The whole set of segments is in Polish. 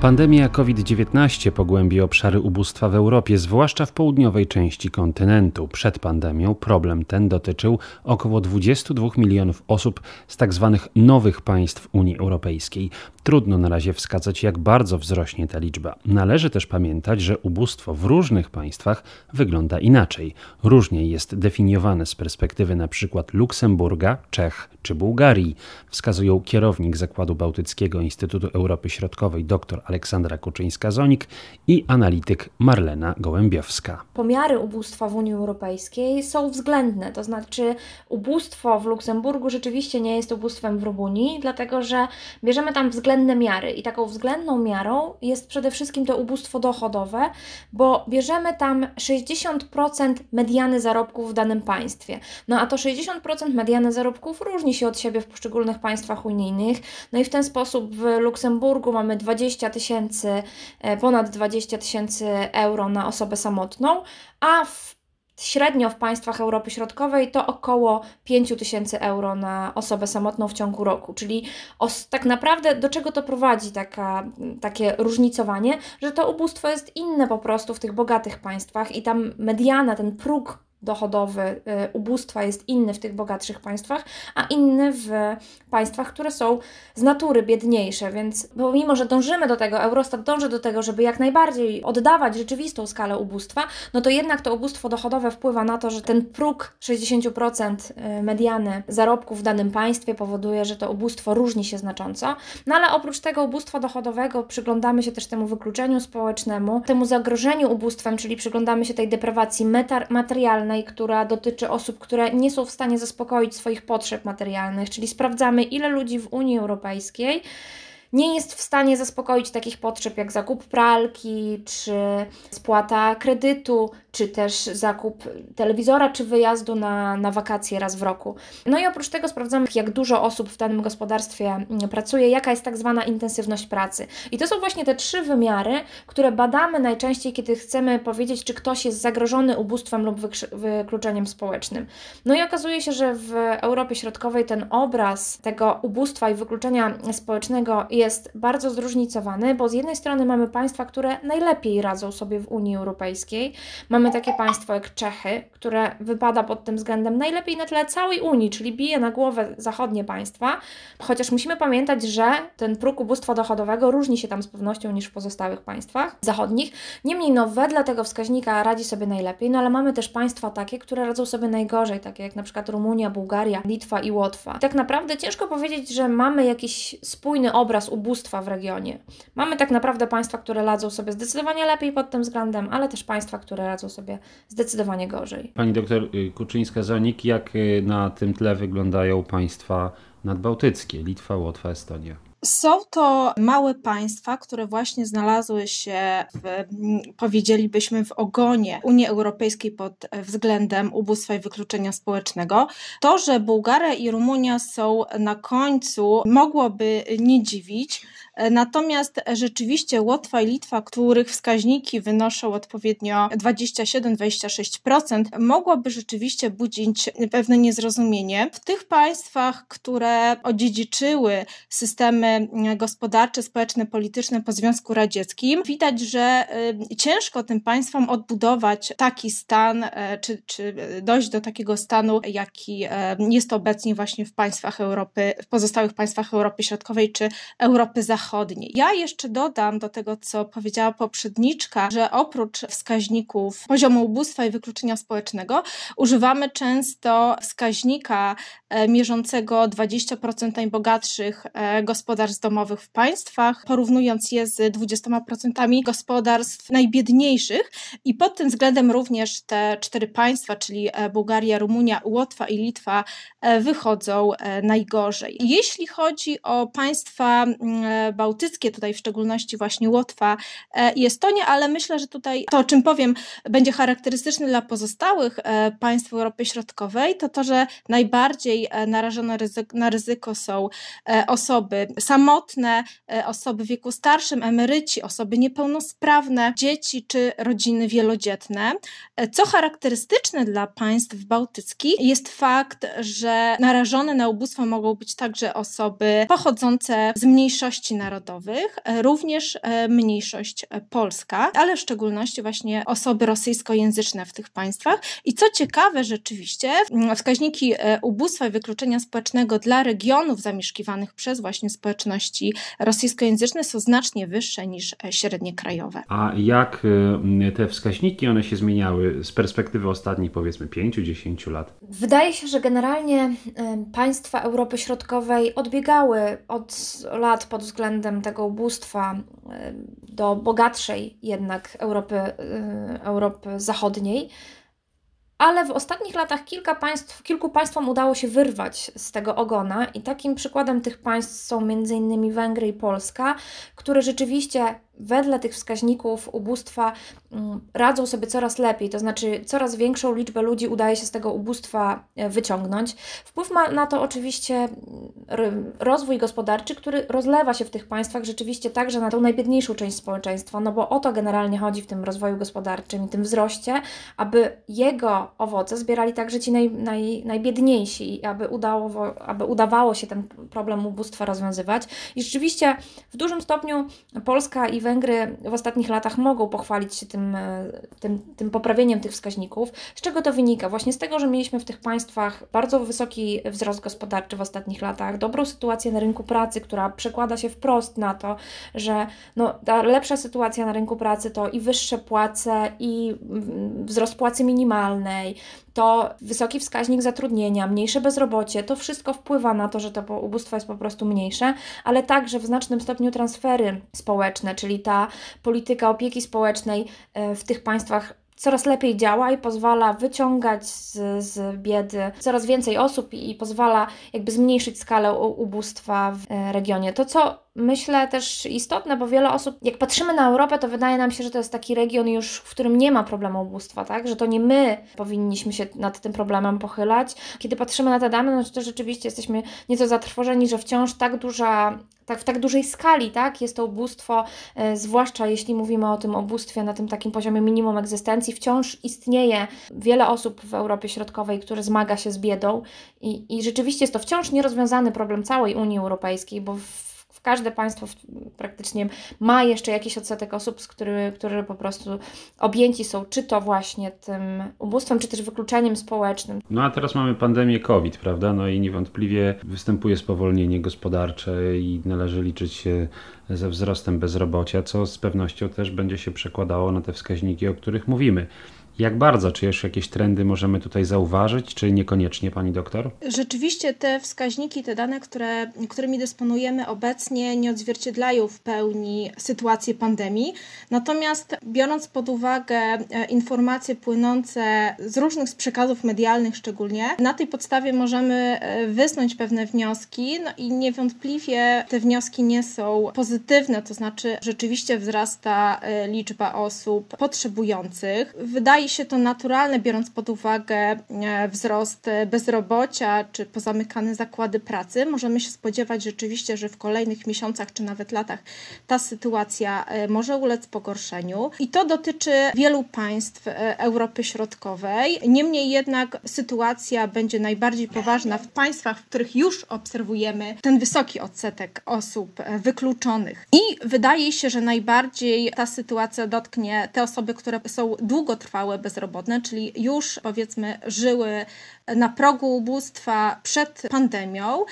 Pandemia COVID-19 pogłębi obszary ubóstwa w Europie, zwłaszcza w południowej części kontynentu. Przed pandemią problem ten dotyczył około 22 milionów osób z tzw. Tak nowych państw Unii Europejskiej. Trudno na razie wskazać, jak bardzo wzrośnie ta liczba. Należy też pamiętać, że ubóstwo w różnych państwach wygląda inaczej. Różnie jest definiowane z perspektywy np. Luksemburga, Czech czy Bułgarii, wskazują kierownik Zakładu Bałtyckiego Instytutu Europy Środkowej dr Aleksandra Kuczyńska-Zonik i analityk Marlena Gołębiowska. Pomiary ubóstwa w Unii Europejskiej są względne, to znaczy ubóstwo w Luksemburgu rzeczywiście nie jest ubóstwem w Rumunii, dlatego że bierzemy tam względne miary i taką względną miarą jest przede wszystkim to ubóstwo dochodowe, bo bierzemy tam 60% mediany zarobków w danym państwie. No a to 60% mediany zarobków różni się od siebie w poszczególnych państwach unijnych. No i w ten sposób w Luksemburgu mamy 20 tysięcy, e, ponad 20 tysięcy euro na osobę samotną, a w Średnio w państwach Europy Środkowej to około 5 tysięcy euro na osobę samotną w ciągu roku. Czyli os, tak naprawdę do czego to prowadzi taka, takie różnicowanie, że to ubóstwo jest inne po prostu w tych bogatych państwach i tam mediana, ten próg dochodowy y, ubóstwa jest inny w tych bogatszych państwach, a inny w państwach, które są z natury biedniejsze. Więc pomimo, że dążymy do tego, Eurostat dąży do tego, żeby jak najbardziej oddawać rzeczywistą skalę ubóstwa, no to jednak to ubóstwo dochodowe wpływa na to, że ten próg 60% y, mediany zarobków w danym państwie powoduje, że to ubóstwo różni się znacząco. No ale oprócz tego ubóstwa dochodowego przyglądamy się też temu wykluczeniu społecznemu, temu zagrożeniu ubóstwem, czyli przyglądamy się tej deprawacji materialnej, która dotyczy osób, które nie są w stanie zaspokoić swoich potrzeb materialnych, czyli sprawdzamy, ile ludzi w Unii Europejskiej nie jest w stanie zaspokoić takich potrzeb jak zakup pralki, czy spłata kredytu, czy też zakup telewizora, czy wyjazdu na, na wakacje raz w roku. No i oprócz tego sprawdzamy, jak dużo osób w danym gospodarstwie mm, pracuje, jaka jest tak zwana intensywność pracy. I to są właśnie te trzy wymiary, które badamy najczęściej, kiedy chcemy powiedzieć, czy ktoś jest zagrożony ubóstwem lub wykluczeniem społecznym. No i okazuje się, że w Europie Środkowej ten obraz tego ubóstwa i wykluczenia społecznego jest bardzo zróżnicowany, bo z jednej strony mamy państwa, które najlepiej radzą sobie w Unii Europejskiej. Mamy takie państwo jak Czechy, które wypada pod tym względem najlepiej na tle całej Unii, czyli bije na głowę zachodnie państwa, chociaż musimy pamiętać, że ten próg ubóstwa dochodowego różni się tam z pewnością niż w pozostałych państwach zachodnich. Niemniej no wedle tego wskaźnika radzi sobie najlepiej, no ale mamy też państwa takie, które radzą sobie najgorzej, takie jak na przykład Rumunia, Bułgaria, Litwa i Łotwa. Tak naprawdę ciężko powiedzieć, że mamy jakiś spójny obraz ubóstwa w regionie. Mamy tak naprawdę państwa, które radzą sobie zdecydowanie lepiej pod tym względem, ale też państwa, które radzą sobie zdecydowanie gorzej. Pani doktor y, Kuczyńska-Zanik, jak y, na tym tle wyglądają państwa nadbałtyckie, Litwa, Łotwa, Estonia? Są to małe państwa, które właśnie znalazły się, w, powiedzielibyśmy, w ogonie Unii Europejskiej pod względem ubóstwa i wykluczenia społecznego. To, że Bułgaria i Rumunia są na końcu, mogłoby nie dziwić. Natomiast rzeczywiście Łotwa i Litwa, których wskaźniki wynoszą odpowiednio 27-26%, mogłoby rzeczywiście budzić pewne niezrozumienie. W tych państwach, które odziedziczyły systemy gospodarcze, społeczne, polityczne po Związku Radzieckim, widać, że ciężko tym państwom odbudować taki stan, e, czy, czy dojść do takiego stanu, jaki e, jest obecnie właśnie w państwach Europy, w pozostałych państwach Europy Środkowej czy Europy Zachodniej zachodniej. Ja jeszcze dodam do tego, co powiedziała poprzedniczka, że oprócz wskaźników poziomu ubóstwa i wykluczenia społecznego, używamy często wskaźnika e, mierzącego 20% najbogatszych e, gospodarstw domowych w państwach, porównując je z 20% gospodarstw najbiedniejszych. I pod tym względem również te cztery państwa, czyli e, Bułgaria, Rumunia, Łotwa i Litwa, wychodzą najgorzej. Jeśli chodzi o państwa bałtyckie, tutaj w szczególności właśnie Łotwa i Estonia, ale myślę, że tutaj to, o czym powiem, będzie charakterystyczne dla pozostałych państw Europy Środkowej, to to, że najbardziej narażone na ryzyko są osoby samotne, osoby w wieku starszym, emeryci, osoby niepełnosprawne, dzieci czy rodziny wielodzietne. Co charakterystyczne dla państw bałtyckich jest fakt, że narażone na ubóstwo mogą być także osoby pochodzące z mniejszości narodowych, również e, mniejszość polska, ale w szczególności właśnie osoby rosyjskojęzyczne w tych państwach. I co ciekawe, rzeczywiście wskaźniki e, ubóstwa i wykluczenia społecznego dla regionów zamieszkiwanych przez właśnie społeczności rosyjskojęzyczne są znacznie wyższe niż e, średnie krajowe. A jak te wskaźniki one się zmieniały z perspektywy ostatnich powiedzmy 5-10 lat? Wydaje się, że generalnie państwa Europy Środkowej odbiegały od lat pod względem tego ubóstwa do bogatszej jednak Europy, Europy Zachodniej. Ale w ostatnich latach kilka państw, kilku państwom udało się wyrwać z tego ogona, i takim przykładem tych państw są m.in. Węgry i Polska, które rzeczywiście wedle tych wskaźników ubóstwa mm, radzą sobie coraz lepiej, to znaczy coraz większą liczbę ludzi udaje się z tego ubóstwa e, wyciągnąć. Wpływ ma na to oczywiście rozwój gospodarczy, który rozlewa się w tych państwach rzeczywiście także na tą najbiedniejszą część społeczeństwa, no bo o to generalnie chodzi w tym rozwoju gospodarczym i tym wzroście, aby jego owoce zbierali także ci naj, naj, najbiedniejsi i aby, udało, aby udawało się ten problem ubóstwa rozwiązywać. I rzeczywiście w dużym stopniu Polska i Węgry w ostatnich latach mogą pochwalić się tym, e, tym, tym poprawieniem tych wskaźników. Z czego to wynika? Właśnie z tego, że mieliśmy w tych państwach bardzo wysoki wzrost gospodarczy w ostatnich latach, dobrą sytuację na rynku pracy, która przekłada się wprost na to, że no, ta lepsza sytuacja na rynku pracy to i wyższe płace, i mm, wzrost płacy minimalnej, to wysoki wskaźnik zatrudnienia, mniejsze bezrobocie, to wszystko wpływa na to, że to ubóstwo jest po prostu mniejsze, ale także w znacznym stopniu transfery społeczne, czyli ta polityka opieki społecznej e, w tych państwach coraz lepiej działa i pozwala wyciągać z, z biedy coraz więcej osób i, pozwala jakby zmniejszyć skalę ubóstwa w e, regionie. To, co myślę też istotne, bo wiele osób, jak patrzymy na Europę, to wydaje nam się, że to jest taki region już, w którym nie ma problemu ubóstwa, tak? Że to nie my powinniśmy się nad tym problemem pochylać. Kiedy patrzymy na te dane, no to rzeczywiście jesteśmy nieco zatrwożeni, że wciąż tak duża tak, w tak dużej skali, tak, jest to ubóstwo, e, zwłaszcza jeśli mówimy o tym ubóstwie na tym takim poziomie minimum egzystencji, wciąż istnieje wiele osób w Europie Środkowej, które zmaga się z biedą i, i rzeczywiście jest to wciąż nierozwiązany problem całej Unii Europejskiej, bo w każde państwo praktycznie ma jeszcze jakiś odsetek osób, z który, które po prostu objęci są czy to właśnie tym ubóstwem, czy też wykluczeniem społecznym. No a teraz mamy pandemię COVID, prawda? No i niewątpliwie występuje spowolnienie gospodarcze i należy liczyć się ze wzrostem bezrobocia, co z pewnością też będzie się przekładało na te wskaźniki, o których mówimy. Jak bardzo? Czy jeszcze jakieś trendy możemy tutaj zauważyć, czy niekoniecznie, pani doktor? Rzeczywiście te wskaźniki, te dane, które, którymi dysponujemy obecnie, nie odzwierciedlają w pełni sytuacji pandemii. Natomiast biorąc pod uwagę e, informacje płynące z różnych przekazów medialnych, szczególnie, na tej podstawie możemy e, wysnuć pewne wnioski, no i niewątpliwie te wnioski nie są pozytywne, to znaczy rzeczywiście wzrasta e, liczba osób potrzebujących. Wydaje wydaje się to naturalne, biorąc pod uwagę e, wzrost bezrobocia czy pozamykane zakłady pracy. Możemy się spodziewać rzeczywiście, że w kolejnych miesiącach czy nawet latach ta sytuacja e, może ulec pogorszeniu. I to dotyczy wielu państw e, Europy Środkowej. Niemniej jednak sytuacja będzie najbardziej poważna w państwach, w których już obserwujemy ten wysoki odsetek osób wykluczonych. I wydaje się, że najbardziej ta sytuacja dotknie te osoby, które są długotrwałe bezrobotne, czyli już powiedzmy żyły na progu ubóstwa przed pandemią,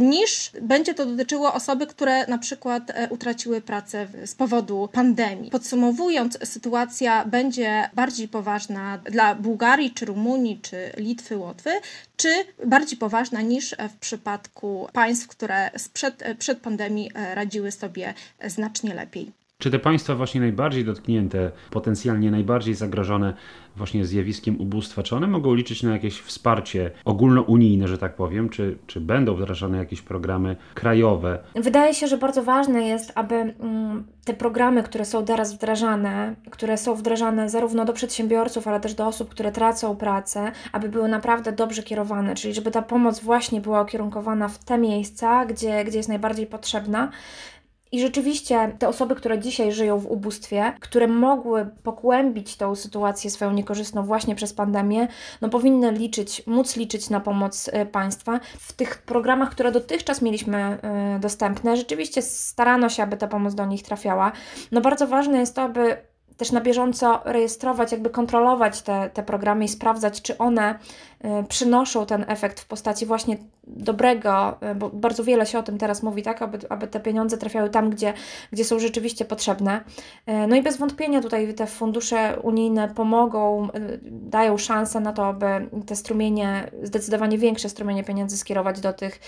niż będzie to dotyczyło osoby, które na przykład e, utraciły pracę z powodu pandemii. Podsumowując, sytuacja będzie bardziej poważna dla Bułgarii, czy Rumunii, czy Litwy, Łotwy, czy bardziej poważna niż w przypadku państw, które sprzed, przed pandemii e, radziły sobie znacznie lepiej. Czy te państwa właśnie najbardziej dotknięte, potencjalnie najbardziej zagrożone właśnie zjawiskiem ubóstwa, czy one mogą liczyć na jakieś wsparcie ogólnounijne, że tak powiem, czy, czy będą wdrażane jakieś programy krajowe? Wydaje się, że bardzo ważne jest, aby mm, te programy, które są teraz wdrażane, które są wdrażane zarówno do przedsiębiorców, ale też do osób, które tracą pracę, aby były naprawdę dobrze kierowane, czyli żeby ta pomoc właśnie była ukierunkowana w te miejsca, gdzie, gdzie jest najbardziej potrzebna. I rzeczywiście te osoby, które dzisiaj żyją w ubóstwie, które mogły pogłębić tą sytuację swoją niekorzystną właśnie przez pandemię, no powinny liczyć, móc liczyć na pomoc e, państwa. W tych programach, które dotychczas mieliśmy e, dostępne, rzeczywiście starano się, aby ta pomoc do nich trafiała. No bardzo ważne jest to, aby też na bieżąco rejestrować, jakby kontrolować te, te programy i sprawdzać, czy one y, przynoszą ten efekt w postaci właśnie dobrego, y, bo bardzo wiele się o tym teraz mówi, tak, aby, aby te pieniądze trafiały tam, gdzie, gdzie są rzeczywiście potrzebne. Y, no i bez wątpienia tutaj te fundusze unijne pomogą, dają szansę na to, aby te strumienie, zdecydowanie większe strumienie pieniędzy skierować do tych,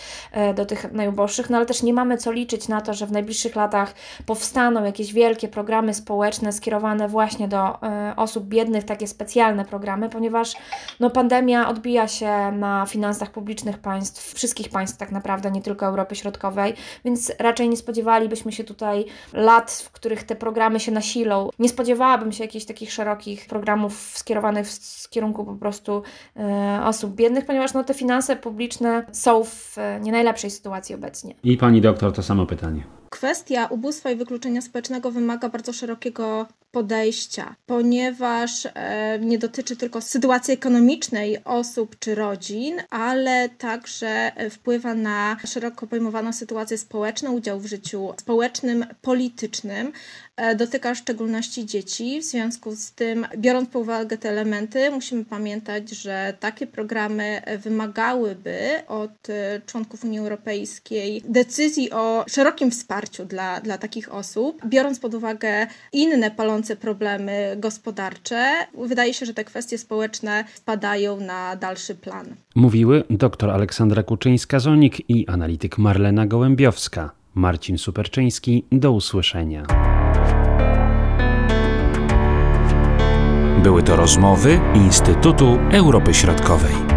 do tych najuboższych, no ale też nie mamy co liczyć na to, że w najbliższych latach powstaną jakieś wielkie programy społeczne skierowane właśnie do e, osób biednych, takie specjalne programy, ponieważ no, pandemia odbija się na finansach publicznych państw, wszystkich państw tak naprawdę, nie tylko Europy Środkowej, więc raczej nie spodziewalibyśmy się tutaj lat, w których te programy się nasilą. Nie spodziewałabym się jakichś takich szerokich programów skierowanych w kierunku po prostu e, osób biednych, ponieważ no, te finanse publiczne są w e, nie najlepszej sytuacji obecnie. I pani doktor to samo pytanie. Kwestia ubóstwa i wykluczenia społecznego wymaga bardzo szerokiego podejścia, ponieważ e, nie dotyczy tylko sytuacji ekonomicznej osób czy rodzin, ale także wpływa na szeroko pojmowaną sytuację społeczną, udział w życiu społecznym, politycznym. E, dotyka w szczególności dzieci. W związku z tym, biorąc pod uwagę te elementy, musimy pamiętać, że takie programy wymagałyby od e, członków Unii Europejskiej decyzji o szerokim wsparciu dla, dla takich osób, biorąc pod uwagę inne palące problemy gospodarcze. Wydaje się, że te kwestie społeczne spadają na dalszy plan. Mówiły dr Aleksandra Kuczyńska-Zonik i analityk Marlena Gołębiowska. Marcin Superczyński, do usłyszenia. Były to rozmowy Instytutu Europy Środkowej.